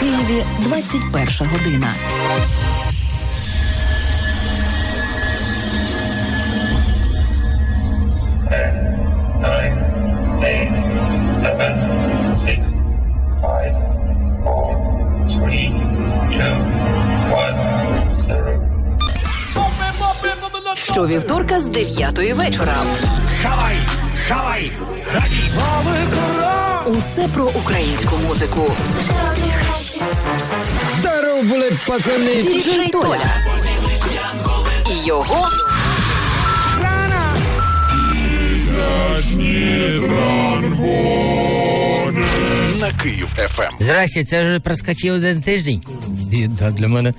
Києві 21 година. Щовівторка з 9 вечора. Хавай! Хавай! Усе про українську музику. Були, пацани! Діджей Толя. І його на Київ ФМ. Здрасте, це вже проскочив один тиждень. І, да, для мене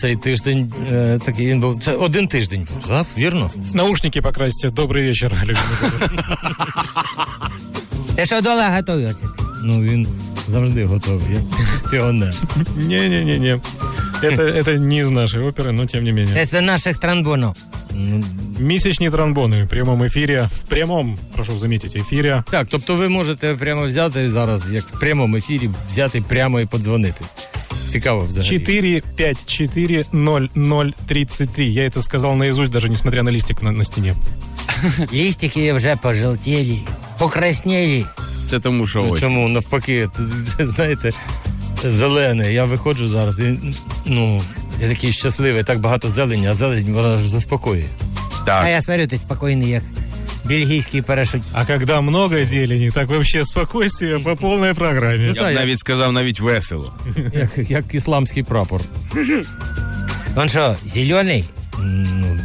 цей тиждень е, такий він був. Це один тиждень був, так? Вірно? Наушники покрасьте. Добрый вечер, любимый. Ти що дола готується? Ну він завжди готовий. Як піонер. Не-не-не-не. Это, это не из нашей оперы, но тем не менее. Це наших тромбонів. Месячные тромбоны в прямом эфире. В прямом, прошу заметить, эфире. Так, тобто ви можете прямо взяти зараз, як в прямому ефірі, взяти прямо і подзвонити. Цікаво взагалі. 4 5 4 0 0 33. Я это сказал наизусть, даже несмотря на листик на, на стене. Листики вже пожелтели, покраснели. Це тому, що Ну, ось. Чому навпаки, ти знаєте, зелене. Я виходжу зараз і ну, я такий щасливий, так багато зелені, а зелень вона ж заспокоює. А Так. я смотрю, ти спокійний, як бельгійський парашут. А когда много зелени, так вообще спокойствие по полной программе. Я б так, навіть сказав навіть весело. Як, як ісламський прапор. Он що, зелений? Ну,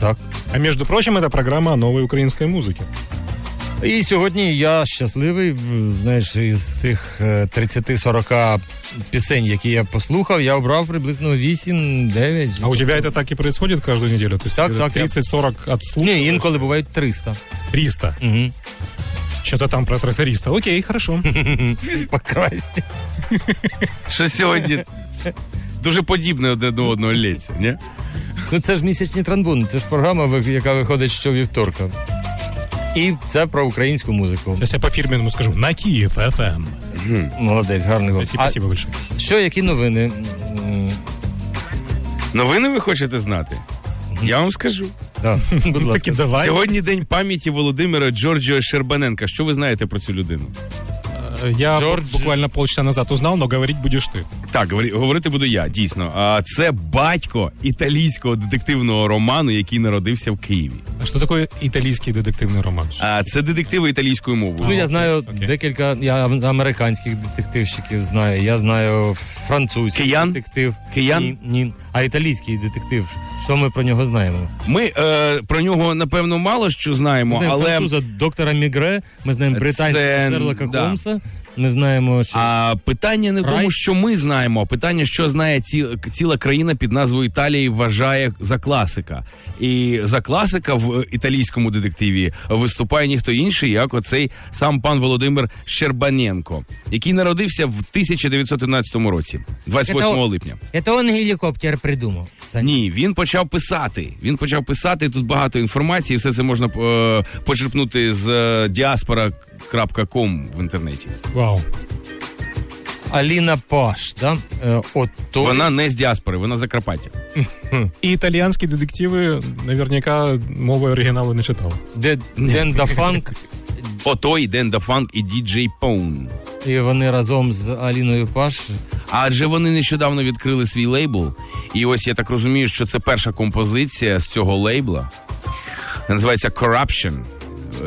так. А между прочим, это программа о новой украинской музыке. І сьогодні я щасливий, знаєш, із тих е, 30-40 пісень, які я послухав, я обрав приблизно 8-9. А у тебя это так и происходит каждую неделю? То Так, так, 30-40 от слуха? Ні, інколи бувають 300. 300. Угу. Что-то там про тракториста. Окей, хорошо. Покрасти. Що сьогодні дуже подібне одне до одного лється, ні? Ну це ж місячні транбуни, це ж програма, яка виходить щовівторка. І це про українську музику. Я я по-фірміному скажу. На Київ FM. Молодець, гарний голос. Спасибо, спасибо большое. Що, які новини? М, Новини ви хочете знати? Я вам скажу. Да, будь Таки ласка. давай. Сьогодні день пам'яті Володимира Джорджіо Щербаненка. Що ви знаєте про цю людину? Я Джордж. буквально полчаса назад узнал, но говорить будешь ты. Так, говори- говорити буду я, дійсно. А це батько італійського детективного роману, який народився в Києві. А что такое итальянский детективный роман? А це детективи італійською мовою. Ну, я знаю окей. декілька я американських детективщиків знаю, я знаю французький Киян? детектив. Киян? Ні, ні. А італійський детектив. Що ми про нього знаємо? Ми е, про нього напевно мало що Ми знаємо, знаємо але француза доктора Мігре, ми знаємо британського Це, Шерлока да. Холмса, ми знаємо, що А питання не в тому, що ми знаємо, а питання, що знає ці, ціла країна під назвою Італії, вважає за класика. І за класика в італійському детективі виступає ніхто інший, як оцей сам пан Володимир Щербаненко, який народився в 1911 році, 28 Це- липня. Это он гелікоптер придумав. Ні, він почав писати. Він почав писати. Тут багато інформації. Все це можна е, почерпнути з е, diaspora.com в інтернеті. Вау. Аліна Паш, да? Е, от той- Вона не з діаспори, вона з Закарпаття. И итальянские детективы наверняка мовой оригинала не читал. де Денда Фанк, Отой Денда Фанк і Діджей Поун. і вони разом з Аліною Паш. Адже вони нещодавно відкрили свій лейбл. І ось я так розумію, що це перша композиція з цього лейбла. Називається Corruption.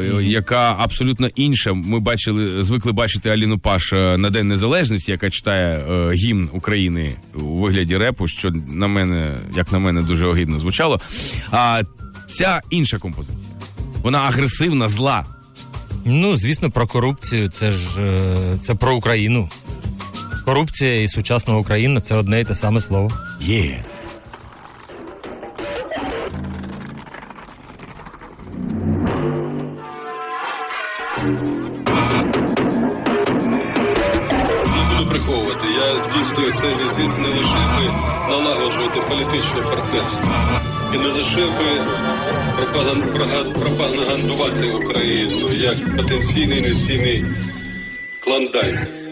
Е, Яка абсолютно інша. Ми бачили, звикли бачити Аліну Паш е, на День Незалежності, яка читає е, гімн України у вигляді репу, що на мене, як на мене, дуже огидно звучало. А ця інша композиція. Вона агресивна, зла. Ну, звісно, про корупцію. Це ж е, це про Україну. Корупція і сучасна Україна це одне і те саме слово. Є. Не здійснюю цей візит не лише би налагоджувати політичне партнерство, і не лише би пропагандувати Україну як потенційний інвестиційний клондайк.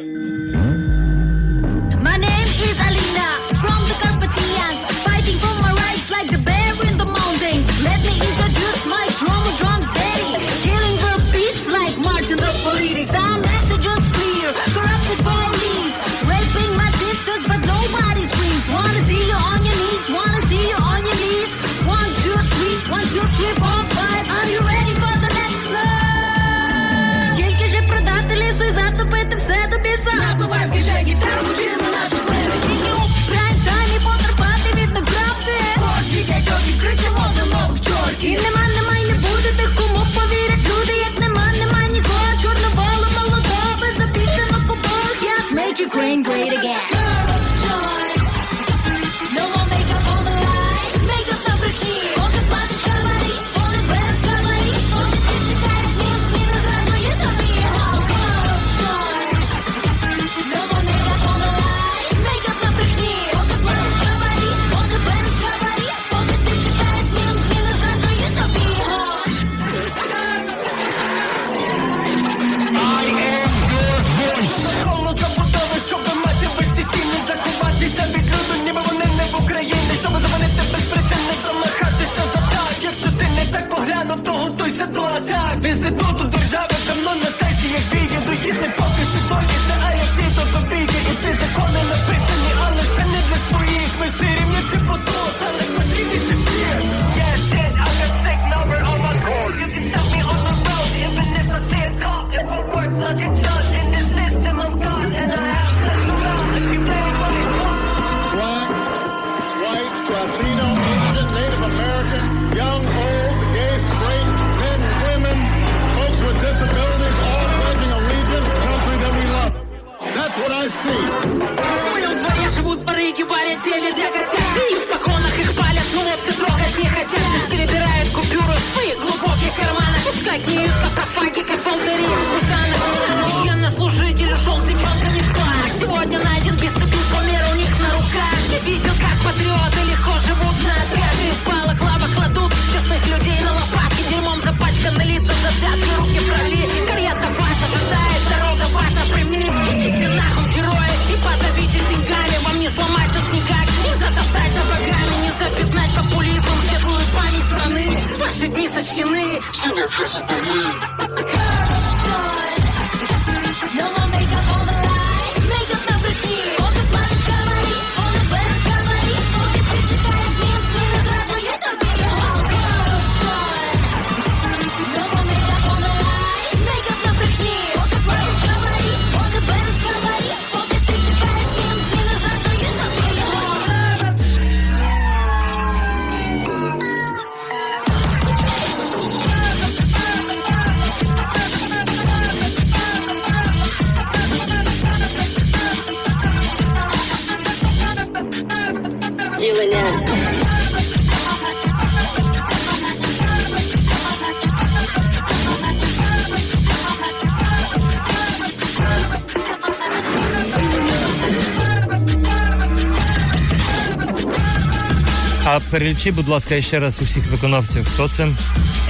Перелічи, будь ласка, ще раз усіх виконавців. Хто це?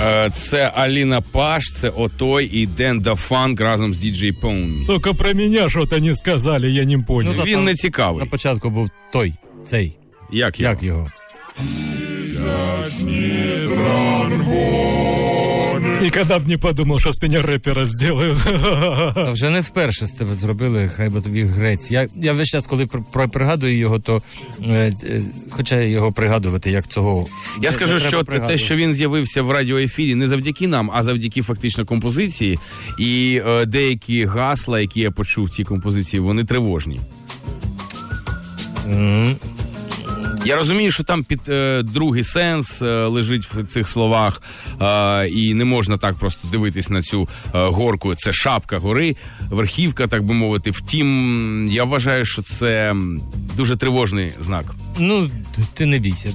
Е, Це Аліна Паш, це Отой і Ден Дафанк разом з Діджей Пон. Тільки про мене що то не сказали, я не понял. Ну, Він не цікавий. На початку був той, цей. Як його? Як його? Никогда бы не подумал, что с меня рэпера сделают. Та вже не вперше з тебе зробили, хай би тобі грець. Я, я весь час, коли при- при- пригадую його, то е, е, хоча його пригадувати як цього. Я не- скажу, що те, що він з'явився в радіоефірі не завдяки нам, а завдяки фактично композиції. І е, деякі гасла, які я почув в цій композиції, вони тривожні. Я розумію, що там під е, другий сенс е, лежить в цих словах, е, і не можна так просто дивитись на цю е, горку. Це шапка гори, верхівка, так би мовити. Втім, я вважаю, що це дуже тривожний знак. Ну, ти не бійся.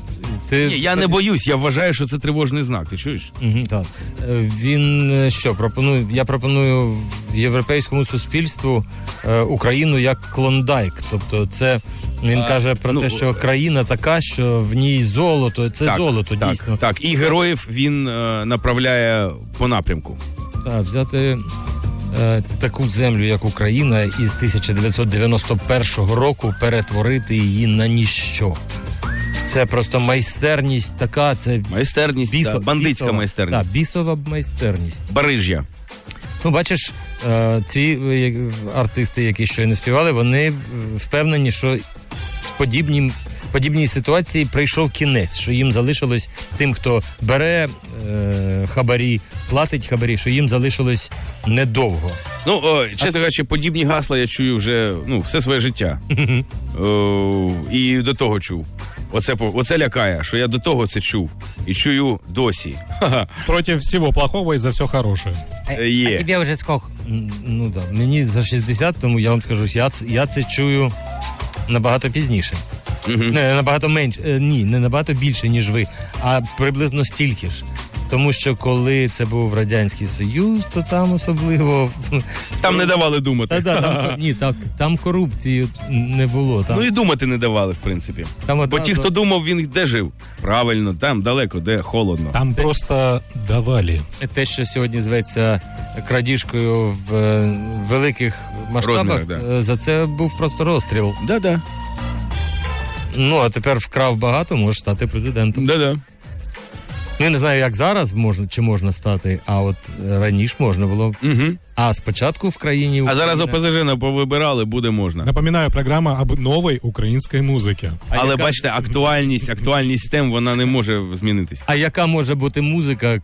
Ти... Ні, я не боюсь, я вважаю, що це тривожний знак. Ти чуєш? Мгм, так. Е, Він е, що пропонує? Я пропоную європейському суспільству е, Україну як клондайк. Тобто, це він А, каже про ну, те, що країна така, що в ній золото. Це золото так, дійсно. Так, і героїв він е, направляє по напрямку. Так, взяти таку землю, як Україна, із 1991 року перетворити її на ніщо. Це просто майстерність така, це Майстерність, бісо- да, бандитська бісова- майстерність. Так, бісова майстерність. Барижжя. Ну, бачиш, е, ці е, артисти, які щойно співали, вони е, впевнені, що подібні, подібній ситуації прийшов кінець, що їм залишилось тим, хто бере е, хабарі, платить хабарі, що їм залишилось недовго. Ну, о, чесно кажучи, подібні гасла я чую вже ну, все своє життя. О, і до того чув. Оце, по- оце лякає, що я до того це чув і чую досі. Ха-ха. Против всего плохого и за все хорошее. Е, Є. А тебе вже сколько? М, Ну да, мені за 60, тому я вам скажу, я, я це чую набагато пізніше. Не набагато менше, е, ні, не набагато більше, ніж ви, а приблизно стільки ж. Тому що коли це був Радянський Союз, то там особливо. Там не давали думати. Та, да, там, ні, так, там корупції не було. Там, Ну і думати не давали, в принципі. Там Бо ті, хто думав, він де жив? Правильно, там далеко, де холодно. Там просто давали. те, що сьогодні зветься крадіжкою в е, великих масштабах, Розмірах, да. е, за це був просто розстріл. Да-да. Ну, а тепер вкрав багато, може стати президентом. Да-да. Ну, я не знаю, як зараз можна, чи можна стати, а от е, раніше можна було. Угу. А спочатку в країні А зараз ОПЗЖ не повибирали, буде можна. Напоминаю, программа об новой украинской музыке. Але яка- бачите, актуальність, актуальність тем вона не може змінитись. А яка може бути музика,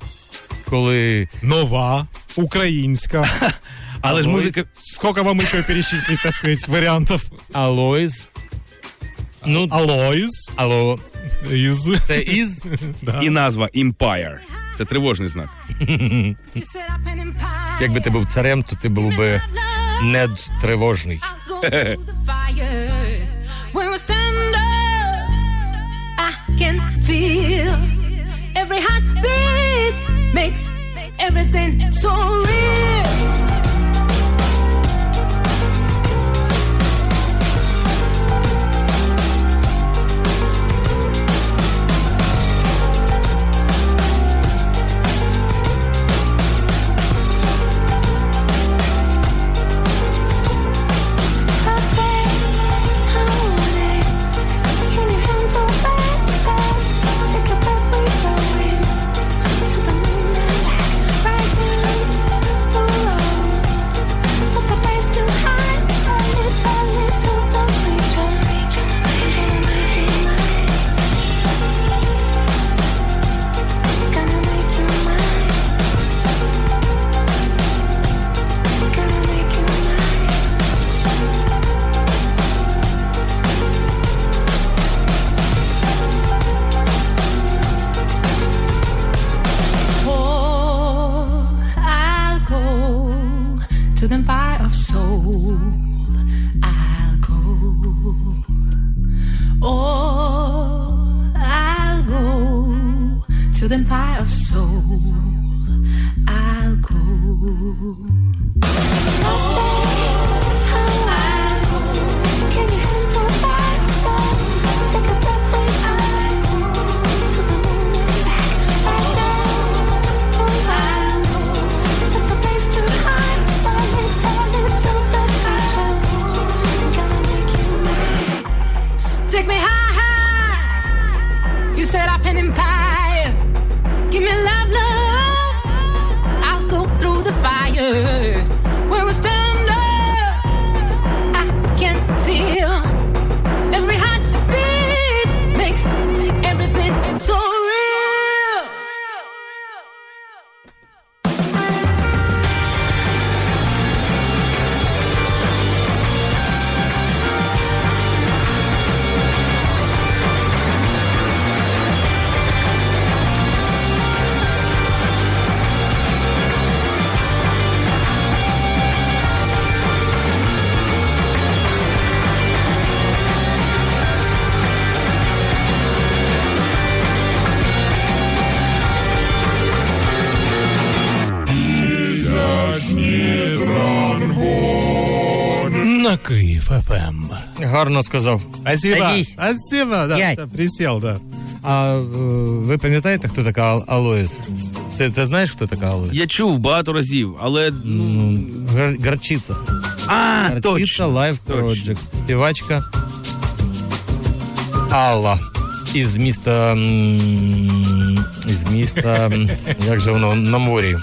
коли Нова, украинская. Але ж музика. Сколько вам еще перечислить, так сказать, вариантов? Алоїз? Ну, Алоис алло, из... це із? Да. І назва Empire. Це тривожний знак. Якби ти був царем, то ти був би недтривожний. Every heartbeat makes everything so real. 苦 Гарно сказав. Спасибо. Садись. Спасибо, да. Сядь. да, Присел, да. А е, ви пам'ятаєте, хто така Ал- Алоїс? Ти, ти знаєш, хто така Алоїс? Я чув багато разів, але ну. Гар- Гарчиця. А, Гарчиця точно. Точно. Project. Співачка Алла. Із міста. м, Із міста. м, Як же воно на морі?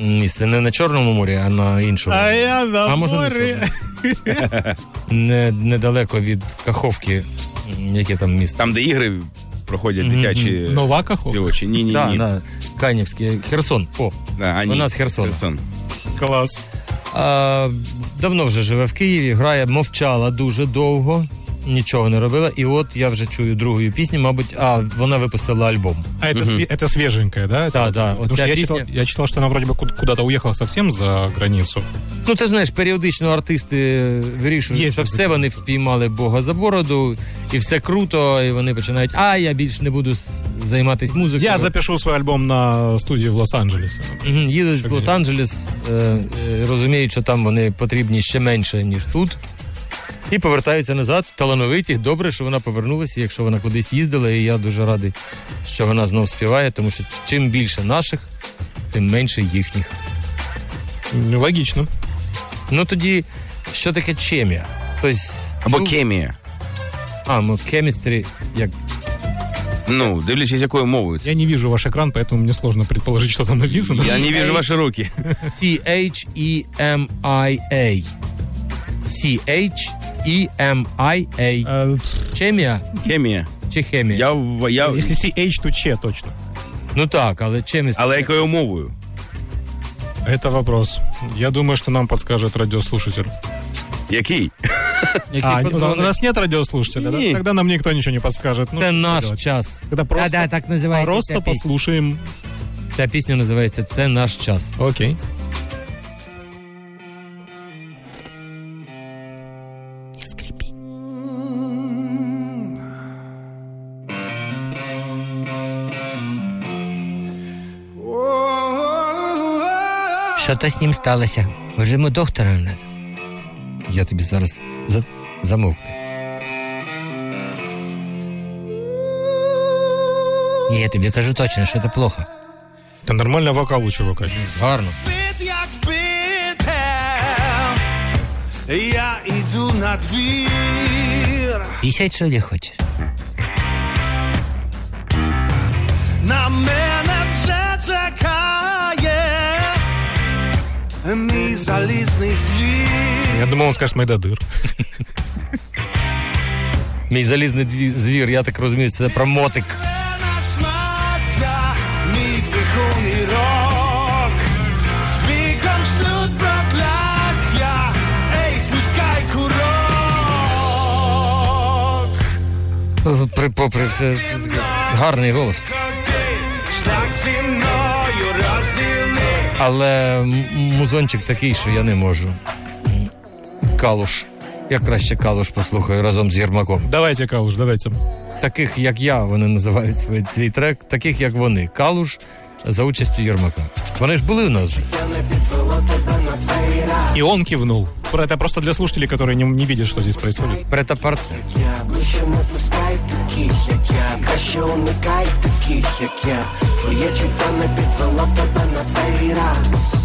Місце не на Чорному морі, а на іншому. А я на А може, на море. Не, недалеко від Каховки. Яке там місто? Там, де ігри проходять дитячі Нова Каховка. дівочі. Ні, ні, Так, ні. да, Канівський. Херсон. О, Да, а, ні. у нас Херсон. Херсон. Клас. А, давно вже живе в Києві, грає, мовчала дуже довго, нічого не робила. І от я вже чую другу пісню, мабуть, а вона випустила альбом. А это, све- это свеженькая, да? Да, да. Вот Потому что вся я, песня- читал, я читал, что она вроде бы куд- куда-то уехала совсем за границу. Ну, ти знаєш, періодично артисти вирішують, Є що таке. все вони впіймали Бога за бороду, і все круто, і вони починають, а я більше не буду с- займатися музикою. Я запишу свой альбом на студии в Лос-Анджелесе. Мгм, Їдуть в Лос-Анджелес, е, е, розуміють, що там вони потрібні ще менше, ніж тут. І повертаються назад, талановиті. Добре, що вона повернулася, якщо вона кудись їздила, і я дуже радий, що вона знов співає, тому що чим більше наших, тим менше їхніх. Логично. Ну тоді, що таке чемія? Тобто, Або чув- кемія. А, ну chemistry, як Ну, дивлячись, якою мовою. Я не вижу ваш экран, поэтому мне сложно предположить, что там написано. Я не вижу ваші руки. C-H-E-M-I-A. C-H-E-M-I-A. Э, Чемія Хемія. чи хемія? Я, в- я... Если CH, то Ч точно. Ну так, але чимось. Але якою мовою? Это вопрос. Я думаю, что нам подскажет радиослушатель. Який? який А, у подзвонить. нас нет радиослушателя, да? Не. Тогда нам никто ничего не подскажет. Ну, Це что наш делать? час. Тогда просто, Да, да, так називається просто ця пісня. послушаем. Ця пісня називається Це наш час. Окей. Що то з ним сталося? Може йому доктора не надо? Я тобі зараз за... замовкну. Ні, я тобі кажу точно, що це плохо. Да нормально вокал у чувака. Гарно. Я іду на двір, Пісять, що ли, хочеш? на мене вже чекає Мій залізний звір. Я думал, он скажет Майдадыр. Мій залізний звір, я так розумію, це про мотик. На шмаття, мій двигун Але музончик такий, що я не можу. Калуш. Я краще калуш послухаю разом з Єрмаком. Давайте, Калуш, давайте. Таких, як я, вони називають свій, свій трек, таких, як вони. Калуш за участю Єрмака. Вони ж були у нас вже. И он кивнул. Это просто для слушателей, которые не, не видят, что здесь происходит. Претапарт. Ближче не пускай таких, як я Краще уникай таких, як я Твоє чуття не підвело тебе на цей раз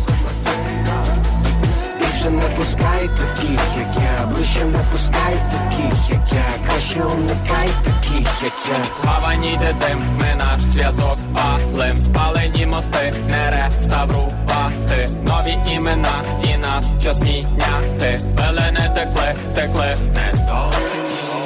Більше не пускай таких, як я Ближче не пускай таких, як я Краще уникай таких, як я Гавані йде дим, ми наш зв'язок палим Спалені мости, не Реставрувати Нові імена і нас час міняти Пелени текли, текли, не здолати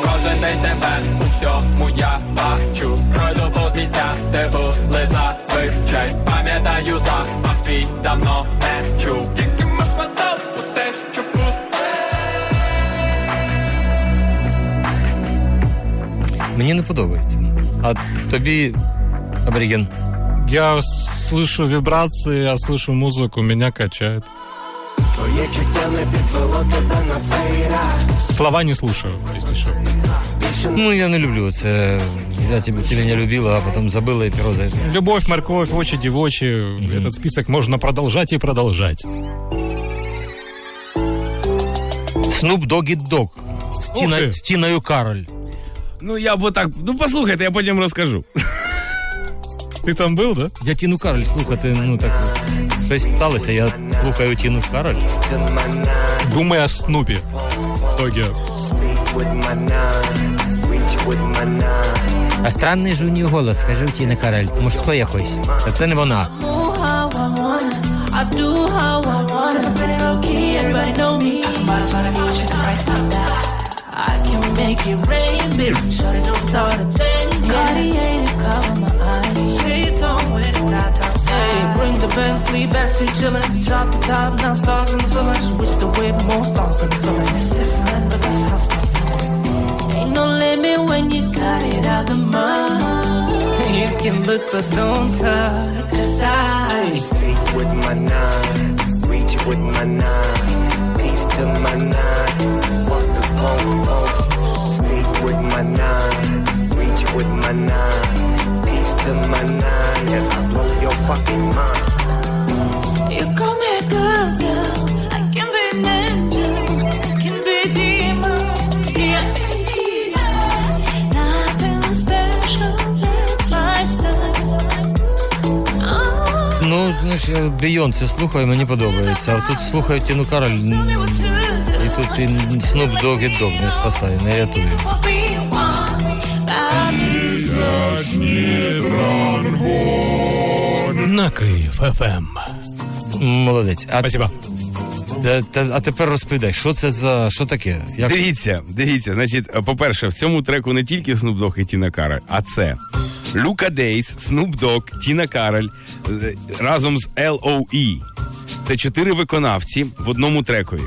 Кожен день тебе у всьому я бачу. Пройду повз місця, де були зазвичай. Пам'ятаю запах твій давно не чув. Тільки ми впадали у те, що пусте. Мені не подобається. А тобі, аборіген. Я слышу вибрации, я слышу музыку, меня качает. Твоє чуття не підвело тебе на цей раз Слова не слушаю, если что. Ну, я не люблю це. Я тебе, ти мене любила, а потім забила і перо за це. Любовь, морковь, очи, девочи. Этот список можно продолжать и продолжать. Снуп Догі Дог. З, Ух Тіна, ти. з Тіною Кароль. Ну, я б так. Ну, послухайте, я потім розкажу. Ты там был, да? Я Тіну Кароль слухати, ну так. Щось сталося, я слухаю Тіну Кароль. Думай о Снупе. Доги. А странний ж у нього голос, скажи Тіна Карель. Мужський якийсь. Та це не вона. I do how I wanna. Pretty low key, everybody know me. I can make it rain, baby. Shut it, don't start a thing. Cartier to cover my not. Bring the Bentley, backseat chillin'. Drop the top, now stars in the ceiling. Switch the whip, more stars in the ceiling. It's different, but that's how stars Ain't no limit when you got it out the mud. You can look but don't touch. Cause I Speak with my nine, reach with my nine, peace to my nine, walk the pole, fucking mind. You call me a good girl. I can be an angel. Can be a demon. Yeah. Nothing special. It's my style. Oh, Ну, знаєш, я Бейонсе слухаю, мені подобається. А тут слухаю Тіну Кароль. м, І тут і Снуп Догі Дог не спасає, не рятує. На Київ ФМ. Молодець. А, Спасибо. А тепер розповідай, що це за що таке? Як... Дивіться, дивіться, значить, по-перше, в цьому треку не тільки Snoop Dogg і Тіна Кароль, а це Люка Дейс, Snoop Dogg, Тіна Кароль е, разом з L.O.E. Це чотири виконавці в одному трекові.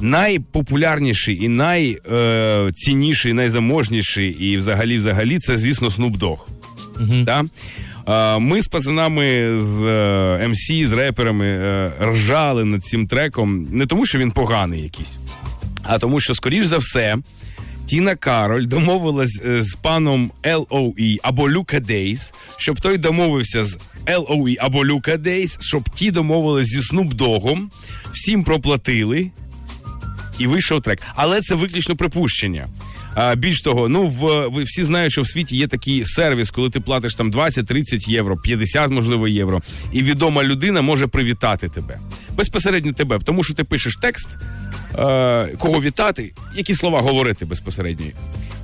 Найпопулярніший і найцінніший, найзаможніший, і взагалі, взагалі, це, звісно, Snoop Dogg. Да? Ми з пацанами, з е, MC, з реперами е, ржали над цим треком не тому, що він поганий якийсь, а тому, що, скоріш за все, Тіна Кароль домовилась е, з паном LOE або Люка Дейс, щоб той домовився з LOE або Люка Дейс, щоб ті домовились зі Dogg, всім проплатили, і вийшов трек. Але це виключно припущення. А, більш того, ну в ви всі знають, що в світі є такий сервіс, коли ти платиш там 20-30 євро, 50, можливо, євро, і відома людина може привітати тебе. Безпосередньо тебе, тому що ти пишеш текст, кого вітати, які слова говорити безпосередньо.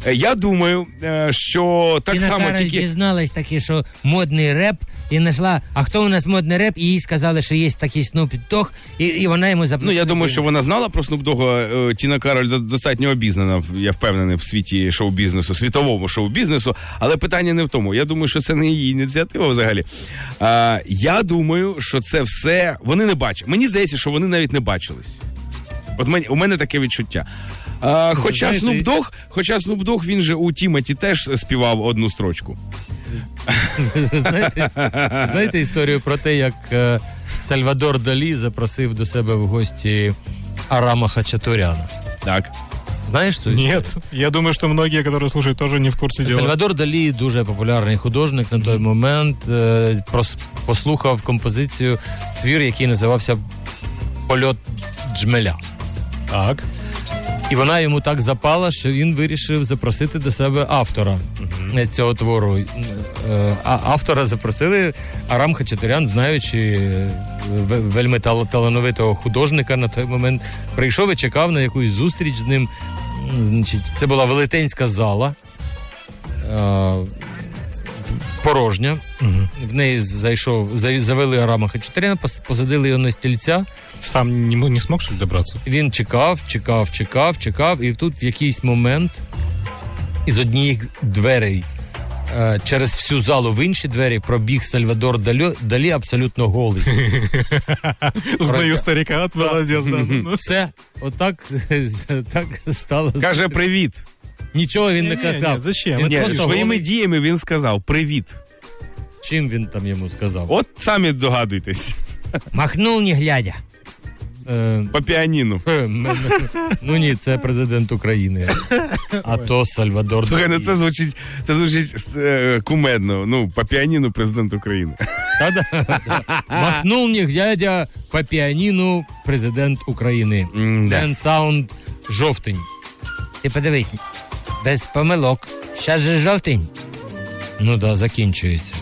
Е, Я думаю, е, що так Тіна само тільки. дізналась таки, що модний реп, і знайшла, а хто у нас модний реп, і їй сказали, що є такий Snoop Dogg, і, і вона йому Ну, я думаю, що вона знала про Snoop Dogg. Е, Тіна Кароль до- достатньо обізнана, я впевнений, в світі шоу-бізнесу, світовому шоу-бізнесу. Але питання не в тому. Я думаю, що це не її ініціатива взагалі. А, я думаю, що це все вони не бачать. Мені здається, що вони навіть не бачились. От мені, у мене таке відчуття. А, хоча знаєте, Snoop Dogg, хоча Snoop Dogg, він же у Тімоті теж співав одну строчку. знаєте, знаєте історію про те, як е, Сальвадор Далі запросив до себе в гості Арама Хачатуряна. Так. Знаєш що? Нет, я думаю, что многие, которые слушают, тоже не в курсе дела. Сальвадор Далі дуже популярний художник на той момент. Е, прос- послухав композицію твір, який називався Польот Джмеля. Так. І вона йому так запала, що він вирішив запросити до себе автора е, цього твору. Е, А автора запросили Арам Хачатурян, знаючи е, вельми талановитого художника на той момент, прийшов і чекав на якусь зустріч з ним. Це була велетенська зала. Порожня. В неї зайшов, завели Арама Хачатуряна, посадили його на стільця. Сам не, не смог, что ли, добраться? Він чекав, чекав, чекав, чекав, і тут в якийсь момент із однієї дверей е, через всю залу в інші двері пробіг Сальвадор Далі, Далі абсолютно голий. Узнаю старика, молодец, да. Ну, Все, отак так стало. Каже привіт. Нічого він не казав. зачем? Він Ні, просто своїми голий. діями він сказав привіт. Чим він там йому сказав? От самі догадуйтесь. Махнув, не глядя. Е, По піаніну. ну ні, це президент України. А то Сальвадор Слухай, ну Далі. це звучить, це звучить е, кумедно. Ну, по піаніну президент України. Та-да. Махнув них дядя по піаніну президент України. М-да. Ден Саунд жовтень. Ти подивись, без помилок. Щас же жовтень. Ну да, закінчується.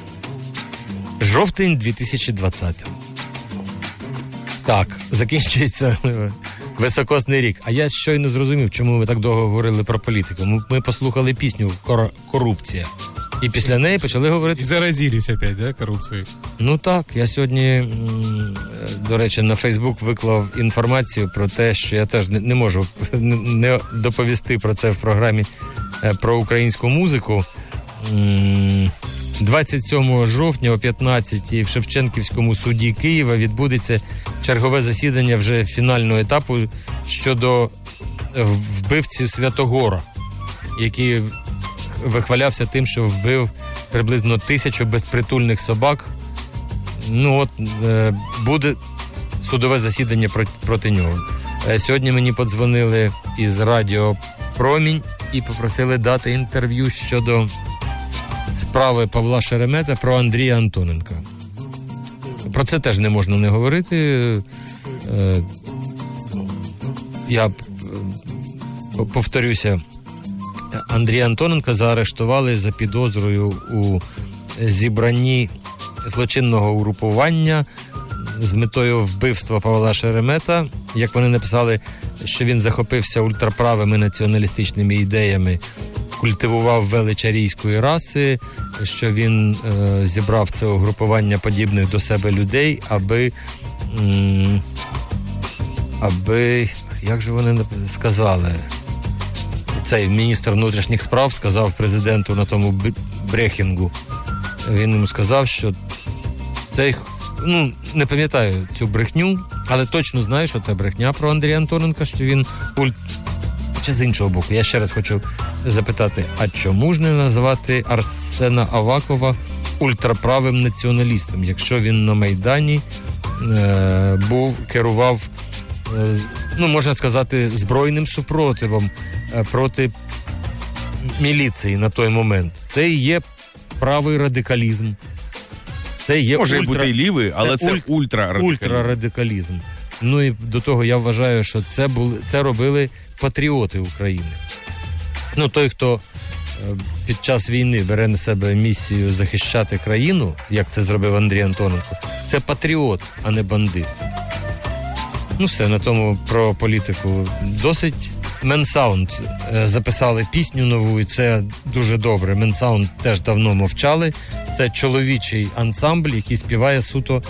Жовтень 2020. Так, закінчується високосний рік. А я щойно зрозумів, чому ми так довго говорили про політику. Ми, послухали пісню «Кор- Корупція. І після неї почали говорити И заразились опять, да, коррупцией? Ну так, я сьогодні, до речі, на Фейсбук виклав інформацію про те, що я теж не, можу не доповісти про це в програмі е, про українську музику. 27 жовтня о 15 в Шевченківському суді Києва відбудеться чергове засідання вже фінального етапу щодо е, вбивці Святогора, який вихвалявся тим, що вбив приблизно тисячу безпритульних собак. Ну от е, буде судове засідання проти, нього. Е, сьогодні мені подзвонили із радіо Промінь і попросили дати інтерв'ю щодо справи Павла Шеремета про Андрія Антоненка. Про це теж не можна не говорити. Е, я повторюся, Андрія Антоненка заарештували за підозрою у зібранні злочинного угрупування з метою вбивства Павла Шеремета. Як вони написали, що він захопився ультраправими націоналістичними ідеями культивував велич арійської раси, що він е, зібрав це угрупування подібних до себе людей, аби. м, аби. Як же вони сказали? Цей міністр внутрішніх справ сказав президенту на тому брехінгу. Він йому сказав, що цей ну не пам'ятаю цю брехню, але точно знаю, що це брехня про Андрія Антоненка, що він ульт. Чи з іншого боку, я ще раз хочу запитати: а чому ж не називати Арсена Авакова ультраправим націоналістом, якщо він на Майдані е, був керував, е, ну можна сказати, збройним супротивом проти міліції на той момент? Це і є правий радикалізм. Це є Може ультра... бути і лівий, але це ульт- ультрарадикалізм. ультрарадикалізм. Ну і до того я вважаю, що це були це робили патріоти України. Ну, той, хто е, під час війни бере на себе місію захищати країну, як це зробив Андрій Антоненко, це патріот, а не бандит. Ну, все, на тому про політику досить. ManSound е, записали пісню нову, і це дуже добре. ManSound теж давно мовчали. Це чоловічий ансамбль, який співає суто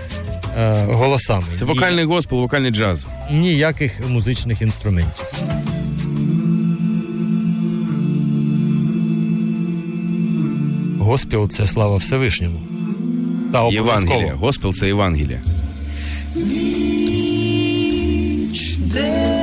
е, голосами. Це вокальний госпел, вокальний джаз. Ніяких музичних інструментів. Госпіл це слава Всевишньому. Та. Євангелія. Госпел це Євангелія. Ніч, день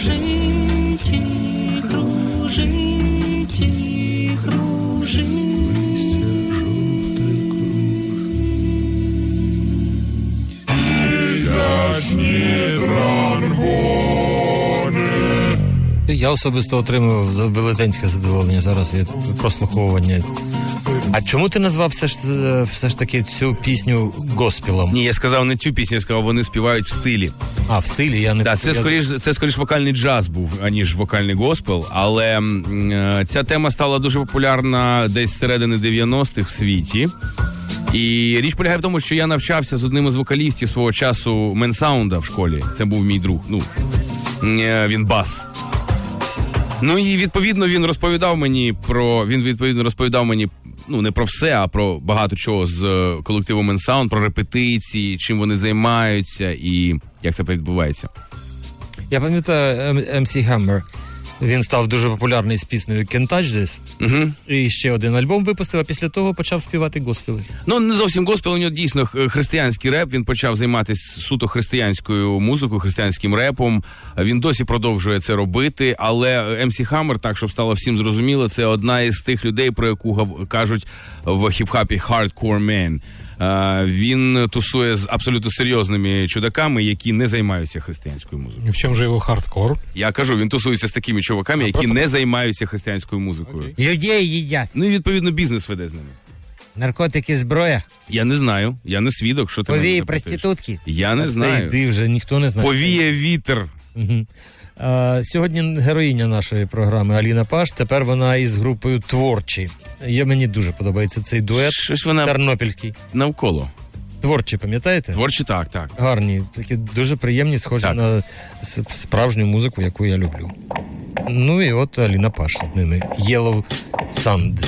кружить, кружить, кружить. Я особисто отримав велетенське задоволення зараз від прослуховування. А чому ти назвав все ж, е, все ж таки цю пісню госпілом? Ні, я сказав не цю пісню, я сказав, вони співають в стилі. А, в стилі я не Да, це скоріш це скоріш вокальний джаз був, аніж вокальний госпел. Але е, ця тема стала дуже популярна десь з середини 90-х в світі. І річ полягає в тому, що я навчався з одним із вокалістів свого часу Менсаунда в школі. Це був мій друг. Ну е, він бас. Ну і відповідно він розповідав мені про він відповідно розповідав мені ну не про все, а про багато чого з е, колективу Менсаунд, про репетиції, чим вони займаються і як це відбувається. Я пам'ятаю MC Hammer. Він став дуже популярний з піснею Can't Touch This. Угу. І ще один альбом випустив, а після того почав співати госпели. Ну не зовсім госпел, у нього дійсно християнський реп. Він почав займатися суто християнською музикою, християнським репом. Він досі продовжує це робити. Але MC Hammer, так щоб стало всім зрозуміло, це одна із тих людей, про яку кажуть в хіп-хопі hardcore man. Він тусує з абсолютно серйозними чудаками, які не займаються християнською музикою. В чем же его хардкор? Я кажу, він тусується з такими чуваками, які не займаються християнською музикою. Людей їдять. Ну і відповідно бізнес веде з ними. Наркотики, зброя, Я не знаю, я не свідок, що ти повії, проститутки. Я не Це знаю. йди вже, ніхто не знає. Повіє вітер. Мгм. А, сьогодні героїня нашої програми Аліна Паш. Тепер вона із групою творчі. Я мені дуже подобається цей дует. Щось вона Тернопільський. навколо. Творчі, пам'ятаєте? Творчі так, так. Гарні, такі дуже приємні, схожі Так. на справжню музику, яку я люблю. Ну і от Аліна Паш з ними. Yellow Sand.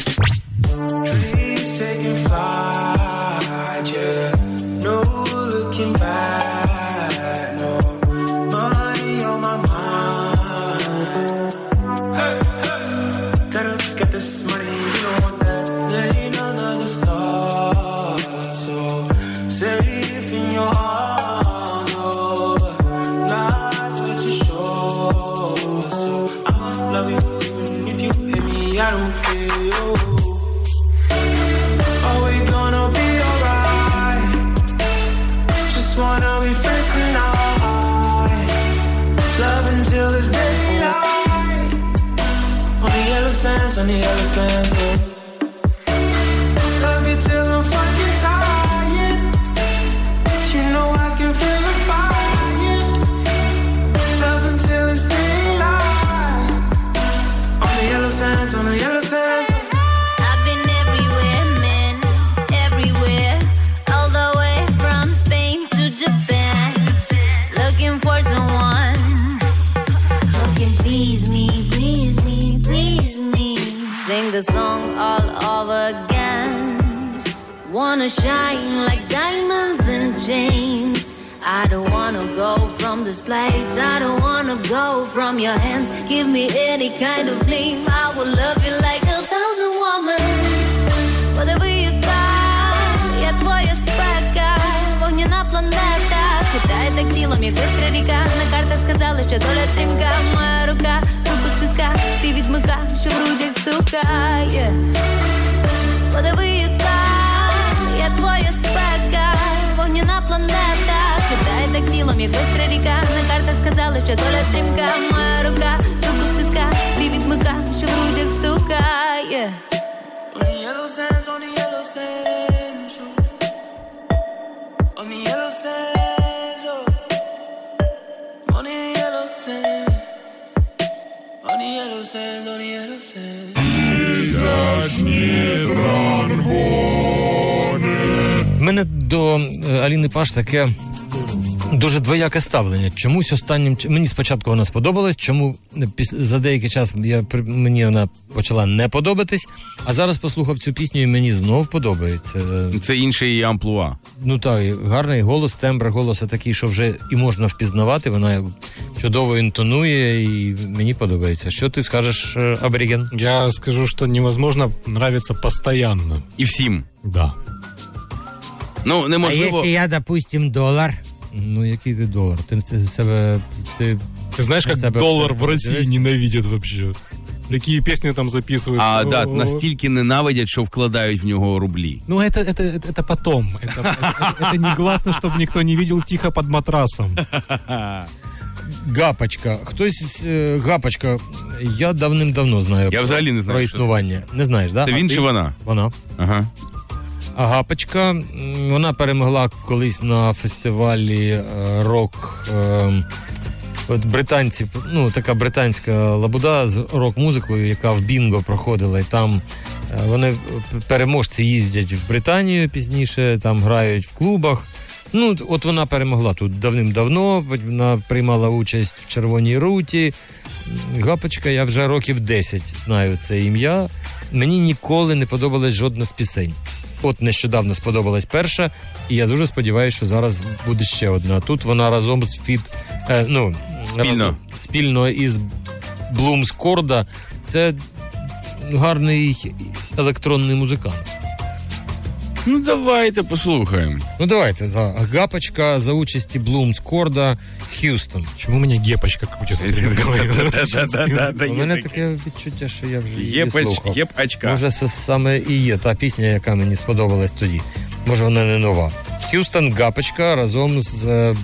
Wanna shine like diamonds and chains. I don't wanna go from this place. I don't wanna go from your hands. Give me any kind of name. I will love you like a thousand women. Whatever you got, я твоя спека, вогняна планета. Кидає так тілом, як бистра ріка. На картах сказали, що доля стрімка. Моя рука, руку стиска, ти відмика, що в грудях стукає. Whatever you got, я твоя спека, вогняна планета. Кидає так тілом, як бистра ріка. На картах сказали, що доля стрімка. Моя рука, руку стиска, ти відмика, що в грудях стукає. On the yellow sands, on the yellow sands, oh. On the yellow sands, oh. On the yellow sands. On the yellow sands, on the yellow sands. В мене до е, Аліни Паш таке дуже двояке ставлення. Чомусь останнім мені спочатку вона сподобалась, чому піс- за деякий час я мені вона почала не подобатись, а зараз послухав цю пісню і мені знов подобається. Е, Це інший її амплуа. Ну так, гарний голос, тембр голосу такий, що вже і можна впізнавати. Вона чудово інтонує, і мені подобається. Що ти скажеш, е, Аберіген? Я скажу, что невозможно нравиться постоянно. І всім. Да. Ну, А неможливо. якщо я, допустим, долар? Ну, який ти долар? Ти, ти себе. Ти, Ты знаешь, на как себе доллар в России подивився? ненавидят вообще? Какие песни там записывают? А, да, О, настільки ненавидять, що вкладають в нього рублі. Ну, это, это, это, это потом. Это, это, это негласно, чтобы никто не видел тихо под матрасом. Гапочка. Хтось е, гапочка. Я давним-давно знаю. Я про- взагалі не знаю, про що це. існування. Не знаєш, да? Це А він ти? чи вона? Вона. Ага. А гапочка, вона перемогла колись на фестивалі е, рок. е, От британці, ну така британська лабуда з рок-музикою, яка в Бінго проходила, і там е, вони переможці їздять в Британію пізніше, там грають в клубах. Ну, от вона перемогла тут давним-давно. Вона приймала участь в Червоній руті. Гапочка, я вже років 10 знаю це ім'я. Мені ніколи не подобалась жодна з пісень. От нещодавно сподобалась перша, і я дуже сподіваюся, що зараз буде ще одна. Тут вона разом з Фіт. Е, ну, Спільно. разом- спільно із Блумскорда. Це гарний електронний музикант. Ну, давайте послухаємо. Ну давайте, да. Гапочка за участі Блумс Корда Х'юстон. Почему у меня гепочка, смотри, в? У мене таке відчуття, що я вже її слухав. єпачка. Може, це саме і є та пісня, яка мені сподобалась тоді. Може, вона не нова. Х'юстон Гапочка разом з е,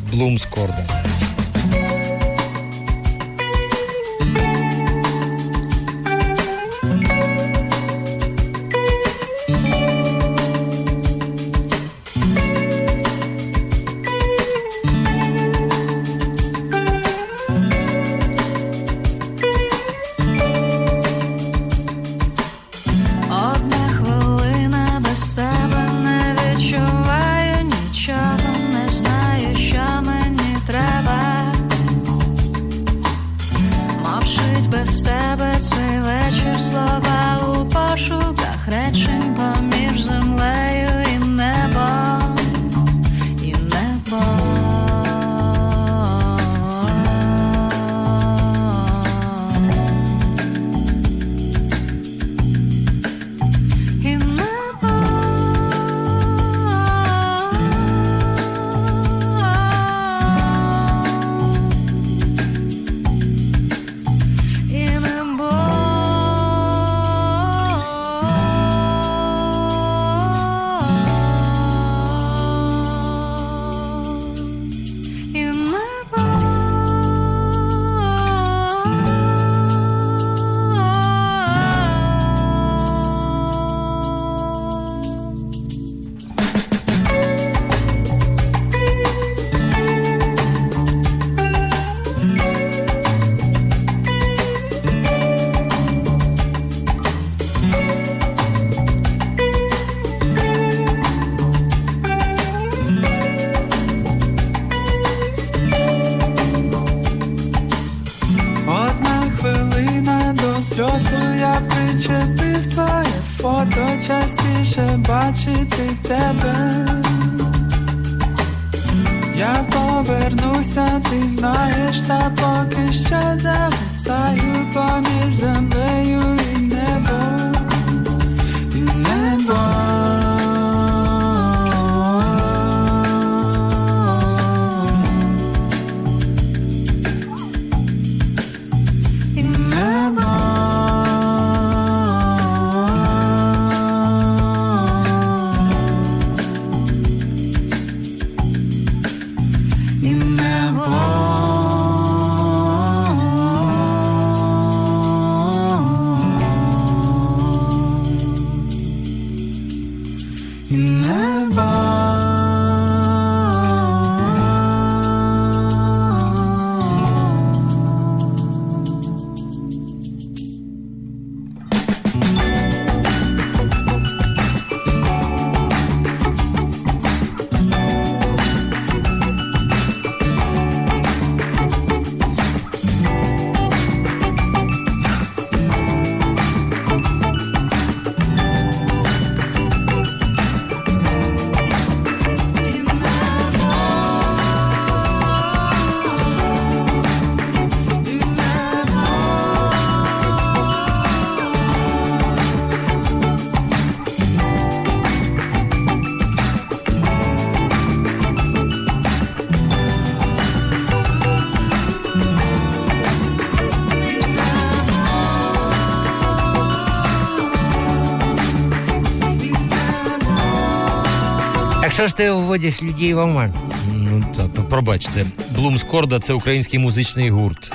Що ж ти вводиш людей в оман? Ну так, пробачте. Блумскорда це український музичний гурт.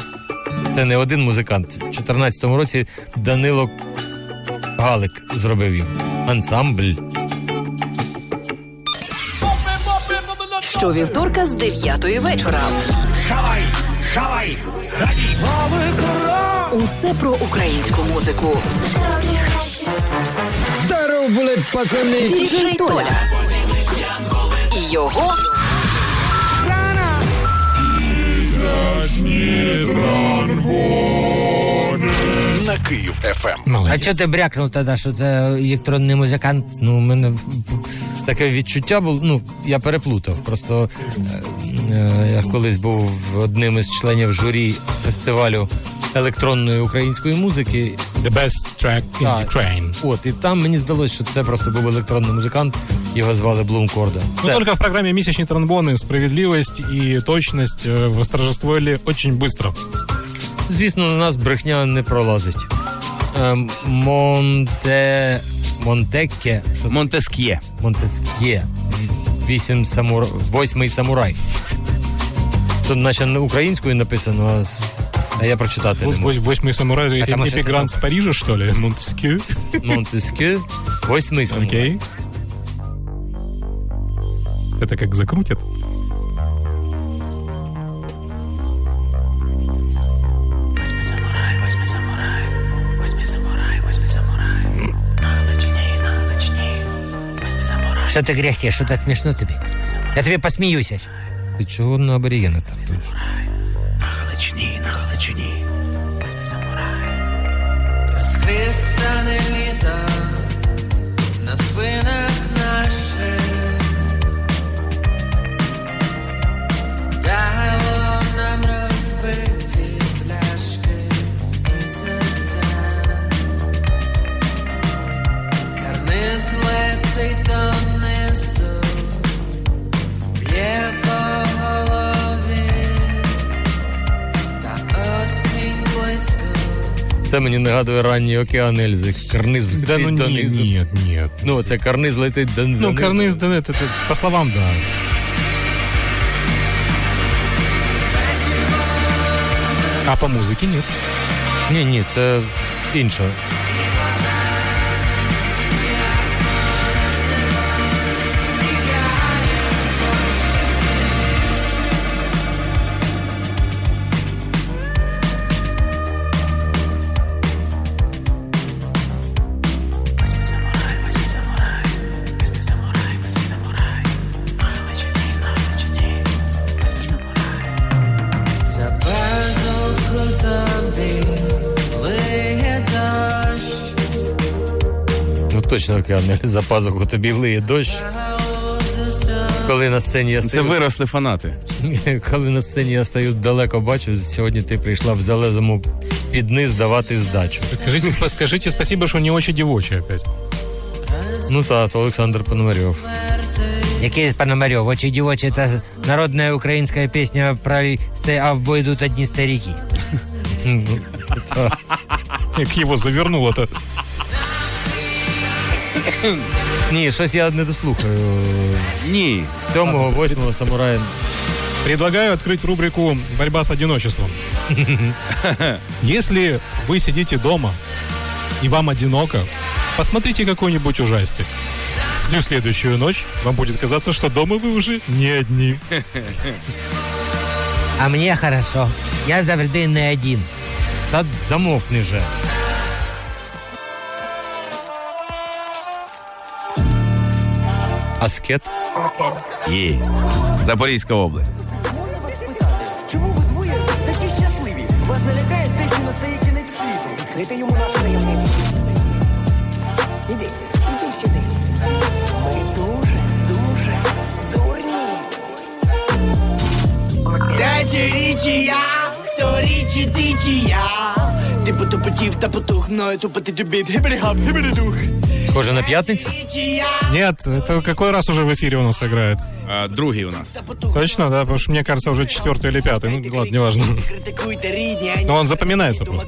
Це не один музикант. У 2014 році Данило Галик зробив їм. Ансамбль. Щовівторка з 9 вечора. Шавай, шавай, Усе про українську музику. Здоров були, пацани! Діджей Толя. Його На Київ ФМ. А чого ти брякнув тоді, що це електронний музикант? Ну, у мене Таке відчуття було. Ну, я переплутав. Просто е, е, я колись був одним із членів журі фестивалю електронної української музики. The best track in Так. Ukraine. От, і там мені здалося, що це просто був електронний музикант, його звали Блум Корда. Но Ну, только в программе «Месячные тромбоны» справедливость и точность э, восторжествовали очень быстро. Звісно, на нас брехня не пролазить. Ем, Монте... Монтекке. Що... Монтеск'є. Монтеск'є. Вісім самур... Восьмий самурай. Тут наче на українською написано, а, з- а я прочитати не Вось- можу. вось- Восьмый самурай, А э, там аж эпигрант это- с Парижа, что ли? Монтескью. Монтеск'є. Восьмий самурай. Окей. Это как закрутят? Восьми самурай, восьми самурай, восьми самурай, восьми самурай. Наглочней, наглочней, восьми самурай. Що ти грехтє, що то смішно тобі? Я тобі посміюся. Ти чого на аборігена ставиш? Наглочней, наглочней, восьми самурай. Розхристане літо на спинах Це мені нагадує ранній океан Ельзи. Карниз летить Да ну нет, донизу. нет, нет. Ну, це карниз летить дон- донизу. Ну, карниз, да, это, это по словам, да. А по музыке нет. Ні, ні, це інше. Точно океан Ельзи. За пазуху тобі лиє дощ. Коли на сцені я Це виросли фанати. коли на сцені я стою далеко, бачу, сьогодні ти прийшла в залезому під низ давати здачу. Скажите, спа- скажите спасибо, что не очень девочий опять. Ну та, то Олександр Пономарьов. Який Пономарев? Очі дівочі, це народна українська пісня про «Сте- а в бой йдуть одні старики. Ну, Как его завернуло-то. Ні, щось я не дослухаю. Ні. Сьомого, восьмого самурая. Предлагаю открыть рубрику «Борьба с одиночеством». Если вы сидите дома и вам одиноко, посмотрите какой-нибудь ужастик. Всю следующую ночь вам будет казаться, что дома вы уже не одни. А мені хорошо. Я завжди не один. Та замовкни вже. Аскет. Є. Запорізька область. Можна вас спитати, чому ви двоє такі щасливі? Вас не лякає те, що настає кінець світу. Відкрити йому нашу таємницю. Іди, іди сюди. Ми дуже, дуже дурні. Дайте річі я, хто річі тичі я. Ти потопотів та потух, мною тупити тобі, гибелі-гап, гибелі-дух. Схоже на п'ятницю? Нет, это какой раз уже в эфире у нас играет? А, другий у нас. Точно, да? Потому что мне кажется, уже четвертый или пятый. Ну, ладно, неважно. Но он запоминается просто.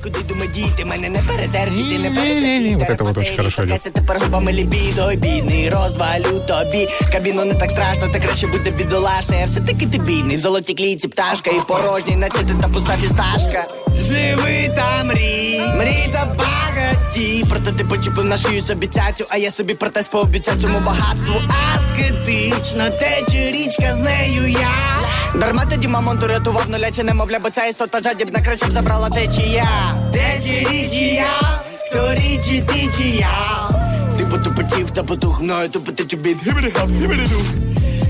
Вот это вот очень хорошо идет. Це тепер губами лібідо, бідний, розвалю тобі. Кабіну не так страшно, та краще буде бідолашне. Все-таки ти бідний, в золотій клітці пташка і порожній, наче ти та пуста фісташка. Живи та мрій, мрій та багаті. Проте ти почепив на шию собі цяцю, а я собі протест пообіцяв цьому багатству. Аскетично тече річка з нею я. Дарма тоді мамонту рятував нуля чи немовля, бо ця істота жадібна краще б забрала течія. Тече річія, то річі течія. Ти потупотів та потух мною, тупити тобі гібригап, гібриду.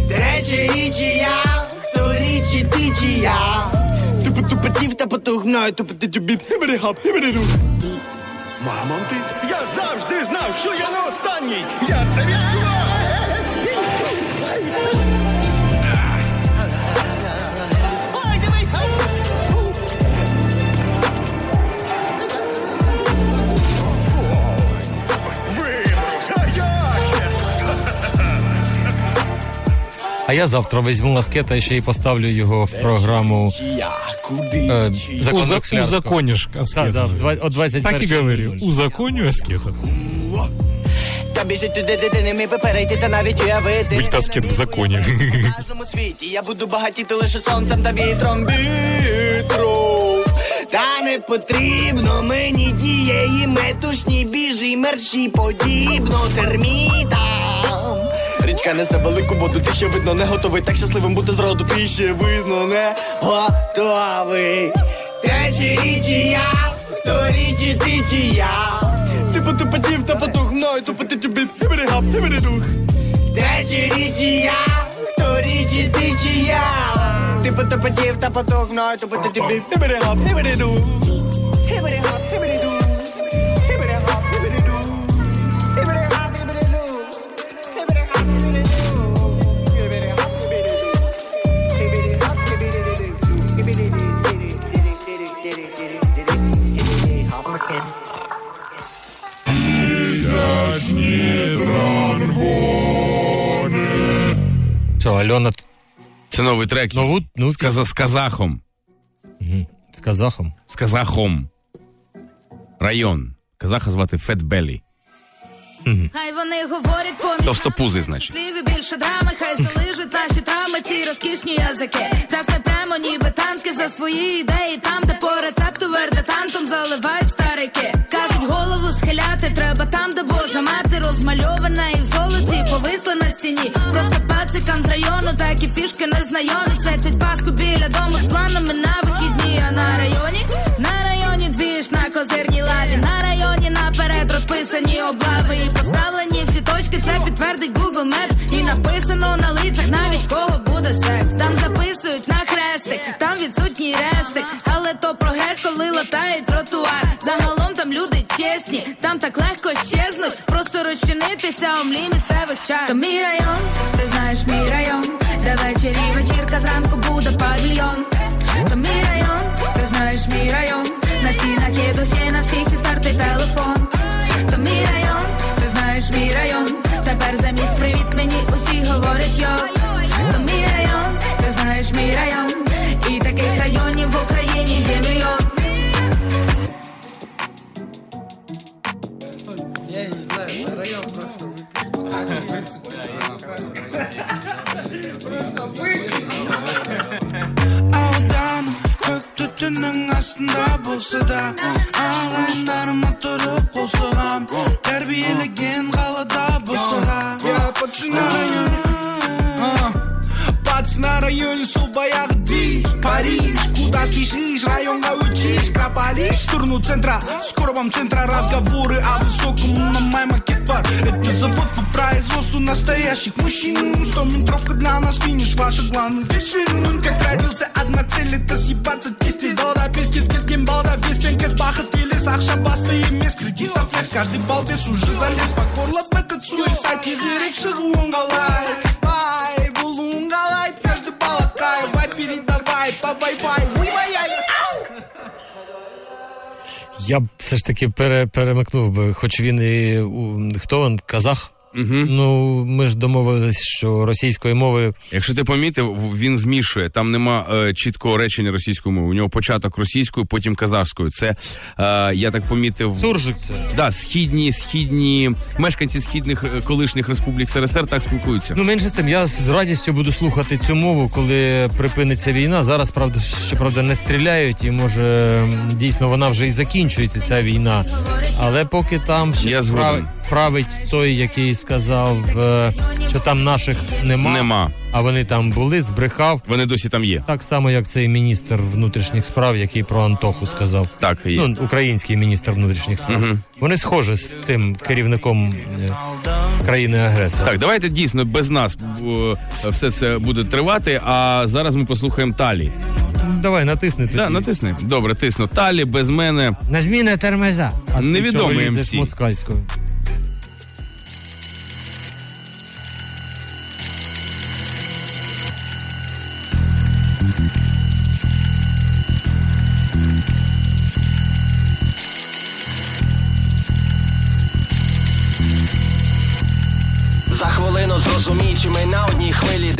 Тече річія, то річі течія. Ти потупотів та потух мною, тупити тобі гібригап, гібриду. Мамонти, я що я не останній. Я це відчував. А я завтра візьму аскета і ще й поставлю його в програму е, закон Узак- Рокслярського. Узаконишь аскета. Так, да, в два- о 21 Так и говорю. Узаконю аскета. Та біжить туди, ти не перейти, та навіть уявити. Будь аскет в законі. В кожному світі я буду багатіти лише сонцем та вітром вітром. Та не потрібно мені дієї метушні біжі мерші подібно термітам. Річка несе велику воду, ти ще видно не готовий. Так щасливим бути зроду, ти ще видно не готовий. Тече річія, то річі течія. Ти потупотів та потух мною, тупоти тобі, тиберегап, тибередух. Тече річія, то річі течія. Ти потупотів та потух мною, тупоти тобі, тиберегап, тибередух. Тиберегап, тибередух. Що, Альона Це новий трек. Нову, ну, з, каза- з казахом. з казахом. З казахом. Район. Казаха звати Фетбелі. Хай вони говорять поміж Товстопузий, значить. сліві більше драми, хай залижуть наші травми, ці розкішні язики. Так ми прямо ніби танки за свої ідеї, там, де по рецепту вердетантом заливають старики. Схиляти треба там, де Божа мати розмальована і в золоті повисла на стіні. Просто пацикам з району, так і фішки незнайомі. Святять паску біля дому з планами на вихідні. А на районі, на районі двіж на козирній лаві. На районі наперед розписані облави і поставлені всі точки. Це підтвердить Google Maps І написано на лицях навіть кого буде секс. Там записують на хрестик, там відсутній рестик. Але то прогрес, коли латають тротуар. Загалом там люди чесні, там так легко щезнуть. Просто розчинитися у млі місцевих чар. То мій район, ти знаєш мій район, де ввечері вечірка зранку буде павільйон. То мій район, ти знаєш мій район. На стінах є досі на всіх і стартий телефон. То мій район, ти знаєш мій район. Тепер замість привіт мені усі говорять йо. То мій район, ти знаєш мій район. Все ж таки пере, перемикнув би, хоч він і у, хто він, казах. Угу. Ну, ми ж домовились, що російської мови. Якщо ти помітив, він змішує. Там нема е, чіткого речення російською мовою. У нього початок російською, потім казахською. Це е, я так помітив. Суржик це. Да, східні, східні мешканці східних е, колишніх республік СРСР так спілкуються. Ну, менше з тим, я з радістю буду слухати цю мову, коли припиниться війна. Зараз, правда, щоправда, не стріляють, і може дійсно вона вже і закінчується, ця війна. Але поки там ще Я згоден. прав- править той, який сказав, е, що там наших нема, Нема. а вони там були, збрехав. Вони досі там є. Так само, як цей міністр внутрішніх справ, який про Антоху сказав. Так, є. Ну, український міністр внутрішніх справ. Мгм. Вони схожі з тим керівником е, країни-агресора. Так, давайте дійсно без нас е, все це буде тривати. А зараз ми послухаємо Талі. Давай, натисни тоді. Да, натисни. Добре, тисну. Талі без мене. Нажмі на тормоза. А Невідомий MC. москальською.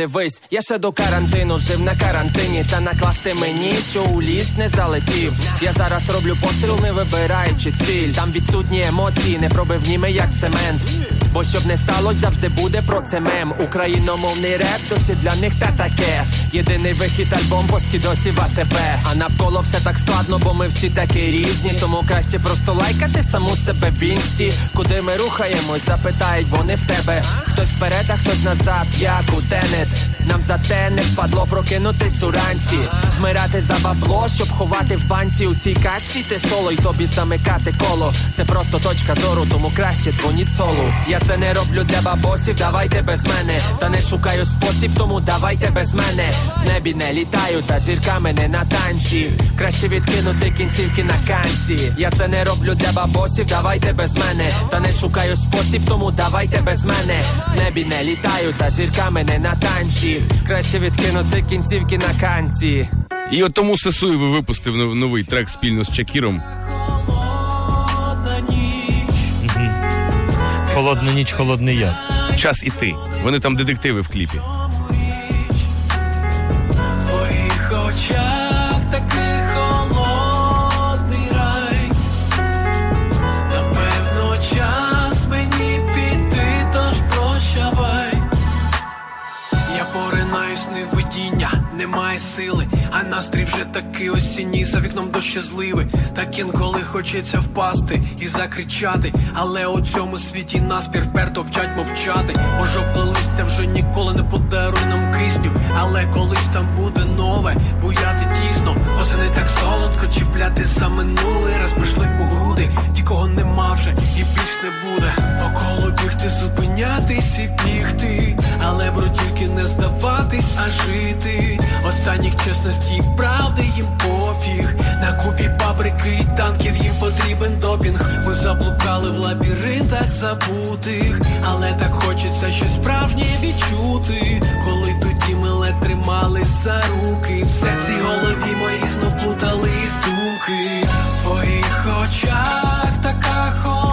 Дивись. Я ще до карантину жив на карантині, та накласти мені, що у ліс не залетів. Я зараз роблю постріл, не вибираючи ціль. Там відсутні емоції, не пробивніми, як цемент. Бо щоб не сталося, завжди буде про це мем. Україномовний реп, досі для них та таке. Єдиний вихід альбом по досі в АТБ. А навколо все так складно, бо ми всі такі різні. Тому краще просто лайкати саму себе в інсті. Куди ми рухаємось, запитають вони в тебе. Хтось вперед, а хтось назад, як у тенет. Нам за те не впадло прокинутись уранці. Вмирати за бабло, щоб ховати в банці у цій катці. Ти соло й тобі замикати коло. Це просто точка зору, тому краще дзвоніть солу. Я це не роблю для бабосів, давайте без мене. Та не шукаю спосіб, тому давайте без мене. В небі не літаю, та зірками не на танці. Краще відкинути кінцівки на канці. Я це не роблю для бабосів, давайте без мене. Та не шукаю спосіб, тому давайте без мене. В небі не літаю, та зірками не на танці. Краще відкинути кінцівки на канці. І от тому Сесуєвий випустив новий трек спільно з Чакіром. Холодна ніч, холодний я. Час іти. Вони там детективи в кліпі. В твоїх очах такий холодний рай. Напевно, час мені піти, тож прощавай. Я поринаю сни видіння, немає сили, а настрій вже такий осінній, за вікном дощ щасливий. Так інколи хочеться впасти і закричати, але у цьому світі наспір вперто вчать мовчати. Пожовкле листя вже ніколи не подарує нам кисню, але колись там буде нове, буяти тісно. Восени так солодко чіпляти за минулий раз прийшли у груди, ті, кого нема вже і більш не буде. Около бігти, зупинятись і бігти, але бро тільки не здаватись, а жити. Останніх чесності і правди їм пофіг. На купі пабрики і танків їм потрібен допінг. Ми заблукали в лабіринтах забутих, але так хочеться щось справжнє відчути. Коли тоді ми ледь тримались за руки, в серці голові мої знов плутались думки. В твоїх очах така холодна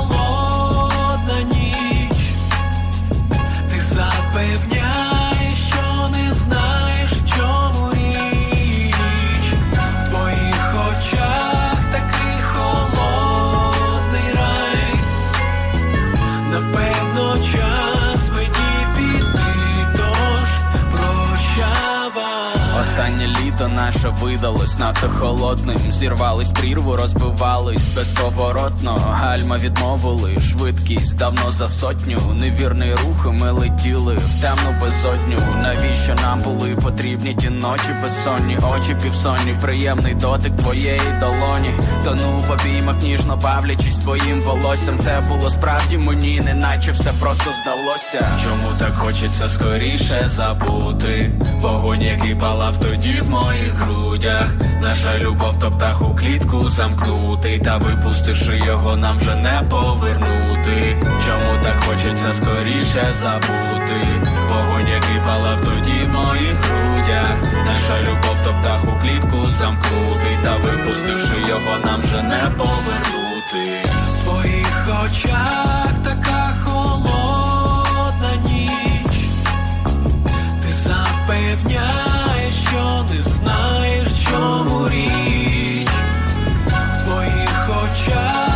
наше видалось надто холодним. Зірвались прірву, розбивались безповоротно. Гальма відмовили, швидкість давно за сотню. Невірний рух, ми летіли в темну безодню. Навіщо нам були потрібні ті ночі безсонні, очі півсонні, приємний дотик твоєї долоні. Тонув в обіймах, ніжно бавлячись твоїм волоссям. Це було справді мені, неначе все просто здалося. Чому так хочеться скоріше забути? Вогонь, який палав тоді в моїх грудях. Наша любов, то птах у клітку замкнутий, та випустивши його, нам вже не повернути. Чому так хочеться скоріше забути? Вогонь, який палав тоді в моїх грудях. Наша любов, то птах у клітку замкнутий, та випустивши його, нам вже не повернути. Твоїх очах така холодна ніч. Ти запевняєш, знаєш, чому річ. В твоїх очах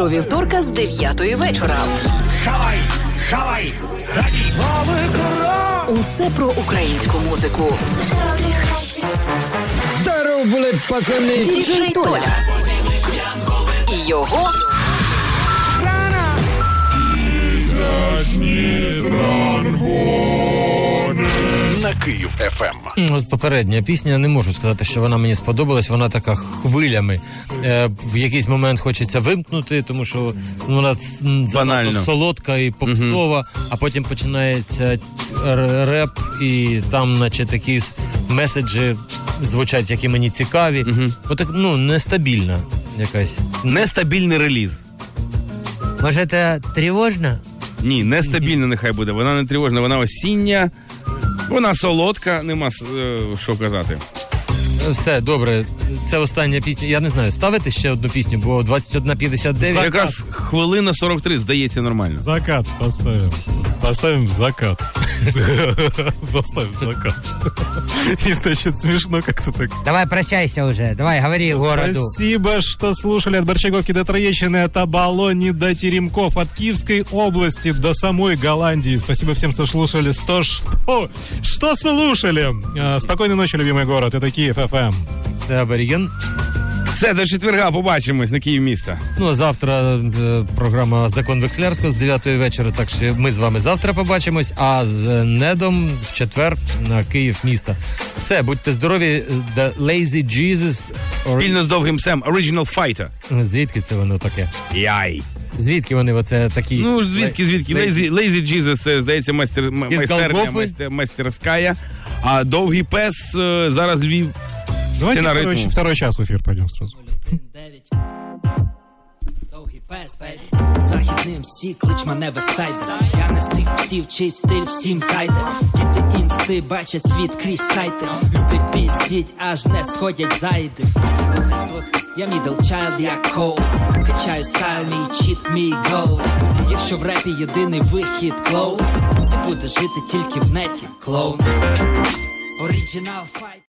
Щовівторка з 9 вечора. Шалай, шалай, Усе про українську музику. Здоров були, пацани! Діджей Толя. І його На Київ ФМ. От попередня пісня, не можу сказати, що вона мені сподобалась. Вона така хвилями. Е, в якийсь момент хочеться вимкнути, тому що ну, вона занадто солодка і попсова, а потім починається реп, і там, наче такі меседжі звучать, які мені цікаві. Отак, ну, нестабільна якась. Нестабільний реліз. Може, це тривожно? Ні, нестабільна нехай буде. Вона не тривожна, вона осіння, вона солодка, нема е, що казати. Все, добре. Це остання пісня. Я не знаю, ставити ще одну пісню, бо 21.59. Якраз хвилина 43, здається, нормально. Закат поставим. Поставим в закат. Поставим закат. И значит смешно как-то так. Давай прощайся уже, давай говори городу. Спасибо, что слушали от Борчаговки до Троещины, от Оболони до Теремков, от Киевской области до самой Голландии. Спасибо всем, кто слушали. Что, что, что слушали? А, Спокойной ночи, любимый город. Это Киев ФМ. Це Аберген. Все, до четверга побачимось на Київ міста. Ну а завтра е, програма Закон Векслярського з 9 вечора. Так що ми з вами завтра побачимось. А з Недом в четвер на Київ міста. Все, будьте здорові. The Lazy Jesus. Спільно з довгим Сем, Original Fighter. Звідки це воно таке? Яй. Звідки вони оце такі? Ну, звідки, звідки? Lazy, Lazy Jesus, це, здається, майстер, майстерня, Голгофи? майстер, майстерська. А довгий пес е, зараз Львів. Давайте на второй, второй час в эфир пойдем сразу. Довгий пес, бейбі. Західним сі, клич мене вестайдер. Я не з тих псів, чий стиль всім зайде. Діти інсти бачать світ крізь сайти. Люблять піздіть, аж не сходять зайди. Я мідл чайлд, я коу. Качаю стайл, мій чіт, мій гол. Якщо в репі єдиний вихід клоун, ти будеш жити тільки в неті, клоун. Оригінал файт.